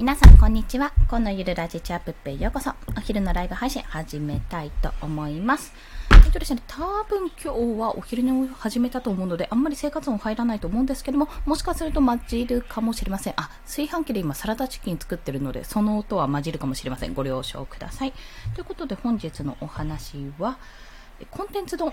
皆さん、こんにちは。今のゆるラジチャップペへようこそ。お昼のライブ配信始めたいと思います。えっとですね、多分今日はお昼寝を始めたと思うので、あんまり生活音入らないと思うんですけども、もしかすると混じるかもしれません。あ、炊飯器で今サラダチキン作ってるので、その音は混じるかもしれません。ご了承ください。ということで本日のお話は、コンテンツ丼。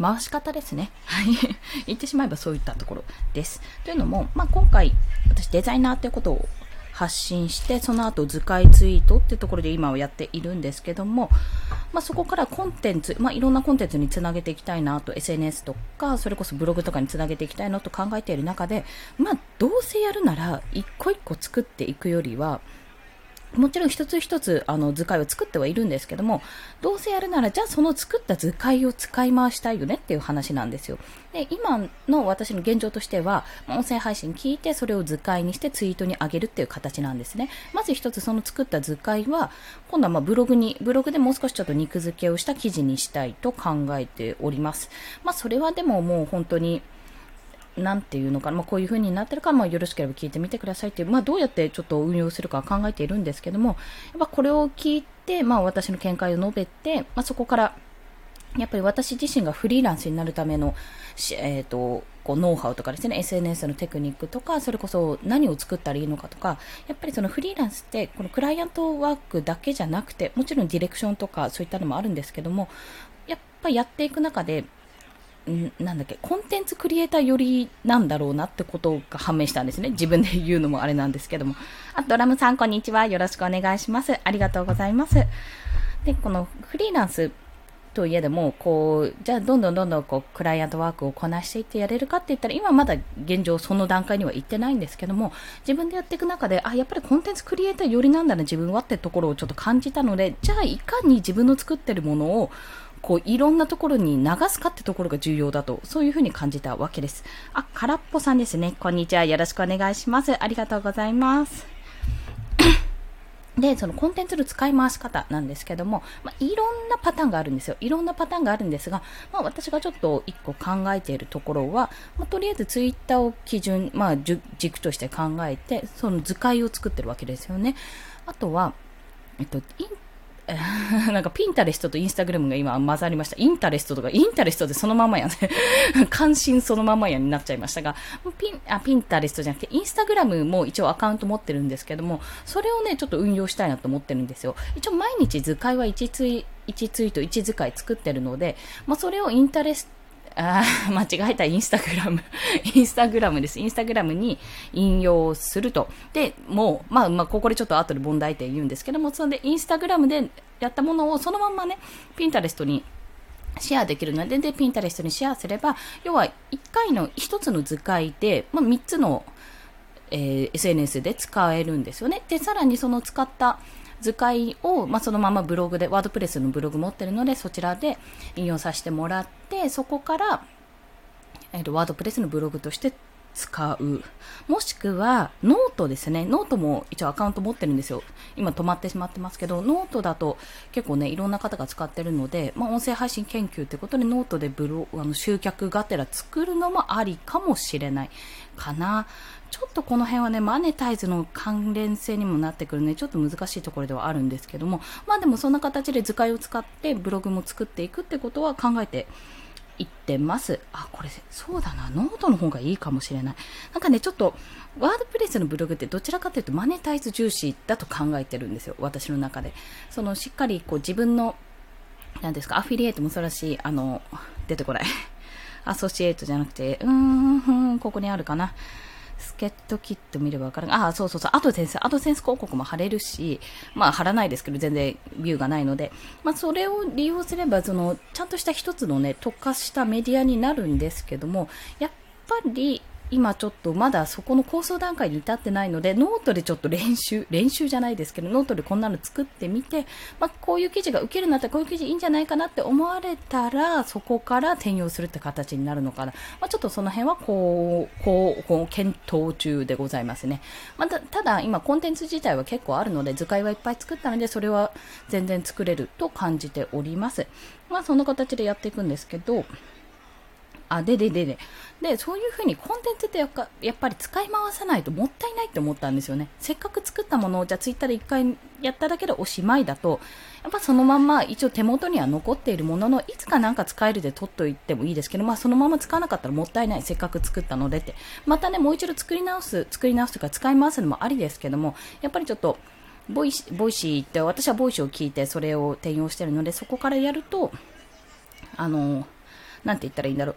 回し方ですね。はい。言ってしまえばそういったところです。というのも、まあ、今回、私デザイナーということを発信して、その後図解ツイートってところで今はやっているんですけども、まあ、そこからコンテンツ、まあ、いろんなコンテンツにつなげていきたいなと、SNS とか、それこそブログとかにつなげていきたいなと考えている中で、まあ、どうせやるなら、一個一個作っていくよりは、もちろん一つ一つあの図解を作ってはいるんですけども、どうせやるならじゃあその作った図解を使い回したいよねっていう話なんですよ。で、今の私の現状としては、音声配信聞いてそれを図解にしてツイートに上げるっていう形なんですね。まず一つその作った図解は、今度はまブログに、ブログでもう少しちょっと肉付けをした記事にしたいと考えております。まあそれはでももう本当に、なんていうのかな、まあ、こういう風になってるか、まあ、よろしければ聞いてみてくださいっていう、まあ、どうやってちょっと運用するか考えているんですけども、やっぱこれを聞いて、まあ、私の見解を述べて、まあ、そこから、やっぱり私自身がフリーランスになるための、えっ、ー、と、こうノウハウとかですね、SNS のテクニックとか、それこそ何を作ったらいいのかとか、やっぱりそのフリーランスって、このクライアントワークだけじゃなくて、もちろんディレクションとかそういったのもあるんですけども、やっぱやっていく中で、なんだっけ、コンテンツクリエイター寄りなんだろうなってことが判明したんですね。自分で言うのもあれなんですけども。あ、ドラムさんこんにちは。よろしくお願いします。ありがとうございます。で、このフリーランスといえども、こう、じゃあどんどんどんどんこう、クライアントワークをこなしていってやれるかって言ったら、今まだ現状その段階には行ってないんですけども、自分でやっていく中で、あ、やっぱりコンテンツクリエイター寄りなんだな、自分はってところをちょっと感じたので、じゃあいかに自分の作ってるものを、こういろんなところに流すかってところが重要だと、そういうふうに感じたわけです。あ、空っぽさんですね。こんにちは。よろしくお願いします。ありがとうございます。で、そのコンテンツの使い回し方なんですけども、まあ、いろんなパターンがあるんですよ。いろんなパターンがあるんですが、まあ、私がちょっと一個考えているところは、まあ、とりあえずツイッターを基準、まあ、軸として考えて、その図解を作ってるわけですよね。あとは、えっと、なんかピンタレストとインスタグラムが今混ざりました。インタレストとか、インタレストでそのままやね。関心そのままやになっちゃいましたが、ピン、あ、ピンタレストじゃなくて、インスタグラムも一応アカウント持ってるんですけども、それをね、ちょっと運用したいなと思ってるんですよ。一応毎日図解は1ツイ、1ツイート1図解作ってるので、まあ、それをインタレスト、あ 間違えた、インスタグラム。インスタグラムです。インスタグラムに引用すると。で、もう、まあ、まあ、ここでちょっと後で問題点言うんですけども、それでインスタグラムでやったものをそのまんまね、ピンタレストにシェアできるので、で、ピンタレストにシェアすれば、要は1回の1つの図解で、まあ、3つの、えー、SNS で使えるんですよね。で、さらにその使った図解を、まあ、そのままブログで、 WordPress のブログ持ってるので、そちらで引用させてもらって、そこから、えっ、と、 WordPress のブログとして使う。もしくは、ノートですね。ノートも一応アカウント持ってるんですよ。今止まってしまってますけど、ノートだと結構ね、いろんな方が使ってるので、まあ、音声配信研究ってことでノートでブロあの集客がてら作るのもありかもしれないかな。ちょっとこの辺はね、マネタイズの関連性にもなってくるね、ちょっと難しいところではあるんですけども、まあでもそんな形で図解を使ってブログも作っていくってことは考えてってます。あ、これ、そうだな、ノートの方がいいかもしれない。なんかね、ちょっと、 WordPress のブログってどちらかというとマネタイズ重視だと考えてるんですよ、私の中で。その、しっかりこう自分の、なんですか、アフィリエイトもそうだし、あの、出てこない。アソシエイトじゃなくて、うーん、ここにあるかな。スケットキット見ればわかる。あ、そうそうそう。アドセンス、アドセンス広告も貼れるし、まあ貼らないですけど、全然ビューがないので、まあそれを利用すれば、その、ちゃんとした一つのね、特化したメディアになるんですけども、やっぱり、今ちょっとまだそこの構想段階に至ってないので、ノートでちょっと練習、練習じゃないですけど、ノートでこんなの作ってみて、まあ、こういう記事が受けるんだったらこういう記事いいんじゃないかなって思われたら、そこから転用するって形になるのかな。まあ、ちょっとその辺はこう、こう、こう検討中でございますね。また、ただ今コンテンツ自体は結構あるので、図解はいっぱい作ったので、それは全然作れると感じております。まあ、そんな形でやっていくんですけど、あ、でででで。で、そういう風にコンテンツってやっぱやっぱり使い回さないともったいないって思ったんですよね。せっかく作ったものをじゃあツイッターで一回やっただけでおしまいだと、やっぱそのまんま一応手元には残っているものの、いつかなんか使えるで取っといてもいいですけど、まあそのまま使わなかったらもったいない。せっかく作ったのでって。またね、もう一度作り直す、作り直すとか使い回すのもありですけども、やっぱりちょっと、ボイシ Voicy って私は Voicy を聞いてそれを転用してるので、そこからやると、あの、なんて言ったらいいんだろう。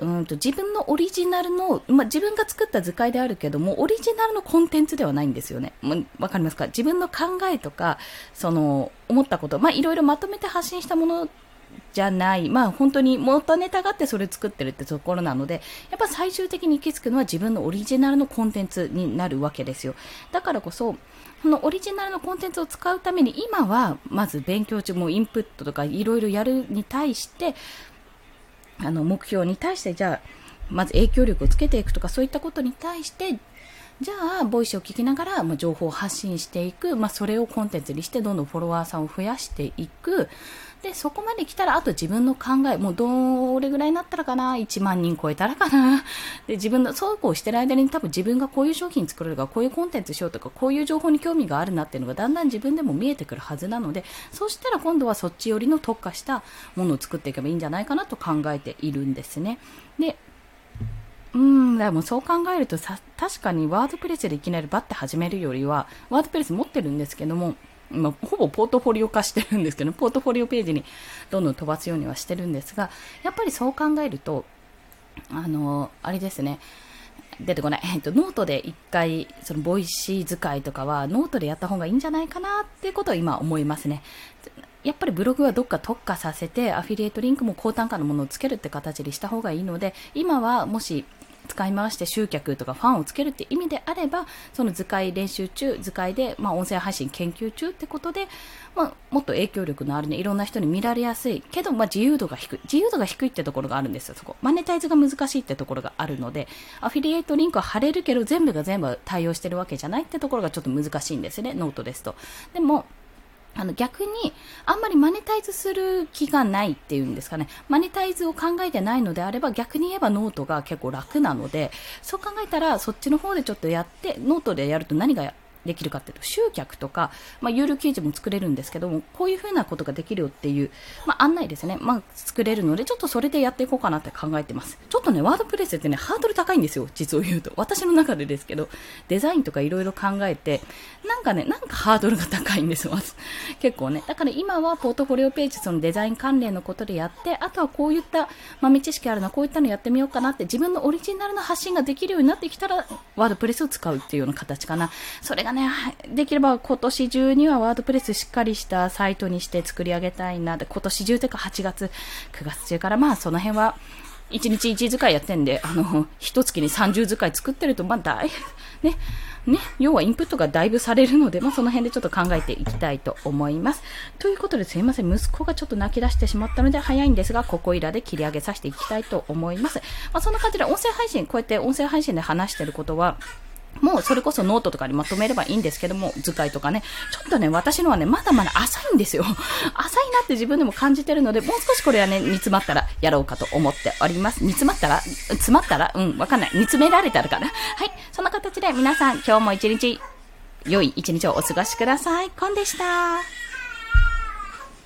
うんと自分のオリジナルの、まあ、自分が作った図解であるけども、オリジナルのコンテンツではないんですよね。わかりますか？自分の考えとか、その、思ったこと、まあ、いろいろまとめて発信したものじゃない、まあ本当に元ネタがあってそれ作ってるってところなので、やっぱ最終的に行き着くのは自分のオリジナルのコンテンツになるわけですよ。だからこそ、このオリジナルのコンテンツを使うために今はまず勉強中もインプットとかいろいろやるに対してあの目標に対してじゃあまず影響力をつけていくとかそういったことに対してじゃあ、ボイスを聞きながら、まあ、情報を発信していく、まあ、それをコンテンツにして、どんどんフォロワーさんを増やしていく。で、そこまで来たら、あと自分の考え、もうどれぐらいになったらかな ?1 万人超えたらかな？で、自分の、そうこうしてる間に多分自分がこういう商品作れるか、こういうコンテンツしようとか、こういう情報に興味があるなっていうのがだんだん自分でも見えてくるはずなので、そうしたら今度はそっち寄りの特化したものを作っていけばいいんじゃないかなと考えているんですね。で、うん、でもそう考えるとさ、確かにワードプレスでいきなりバッて始めるよりは、ワードプレス持ってるんですけども、まほぼポートフォリオ化してるんですけど、ポートフォリオページにどんどん飛ばすようにはしてるんですが、やっぱりそう考えると、あの、あれですね、出てこない。えっと、ノートで一回、その、 Voicy 使いとかは、ノートでやった方がいいんじゃないかなっていうことを今思いますね。やっぱりブログはどっか特化させて、アフィリエイトリンクも高単価のものをつけるって形にした方がいいので、今はもし使い回して集客とかファンをつけるって意味であれば、その図解練習中、図解で、まあ、音声配信研究中ってことで、まあ、もっと影響力のあるね、いろんな人に見られやすい、けど、まあ、自由度が低い。自由度が低いってところがあるんですよ、そこ。マネタイズが難しいってところがあるので、アフィリエイトリンクは貼れるけど、全部が全部対応してるわけじゃないってところがちょっと難しいんですね、ノートですと。でも、あの逆にあんまりマネタイズする気がないっていうんですかね。マネタイズを考えてないのであれば逆に言えばノートが結構楽なので、そう考えたらそっちの方でちょっとやって、ノートでやると何ができるかっていうと、集客とか、まあ、有料記事も作れるんですけども、こういうふうなことができるよっていう、まあ、案内ですね。まあ、作れるので、ちょっとそれでやっていこうかなって考えてます。ちょっとね、ワードプレスってね、ハードル高いんですよ。実を言うと。私の中でですけど、デザインとかいろいろ考えて、なんかね、なんかハードルが高いんですよ。結構ね。だから今はポートフォリオページ、そのデザイン関連のことでやって、あとはこういった豆知識あるな、こういったのやってみようかなって、自分のオリジナルの発信ができるようになってきたら、ワードプレスを使うっていうような形かな。それがね、できれば今年中にはワードプレスしっかりしたサイトにして作り上げたいなで、今年中というか8月、9月中からまあその辺は、1日1使いやってんで、あの、一月に30使い作ってると、まあ大、ね、ね、要はインプットがだいぶされるので、まあ、その辺でちょっと考えていきたいと思います。ということですいません、息子がちょっと泣き出してしまったので早いんですが、ここいらで切り上げさせていきたいと思います。まあ、そんな感じで音声配信、こうやって音声配信で話してることは、もうそれこそノートとかにまとめればいいんですけども、図解とかね。ちょっとね、私のはね、まだまだ浅いんですよ。浅いなって自分でも感じてるので、もう少しこれはね、煮詰まったらやろうかと思っております。煮詰まったら詰まったらうん、わかんない。煮詰められたらかな。はい。そんな形で皆さん、今日も一日、良い一日をお過ごしください。コンでした。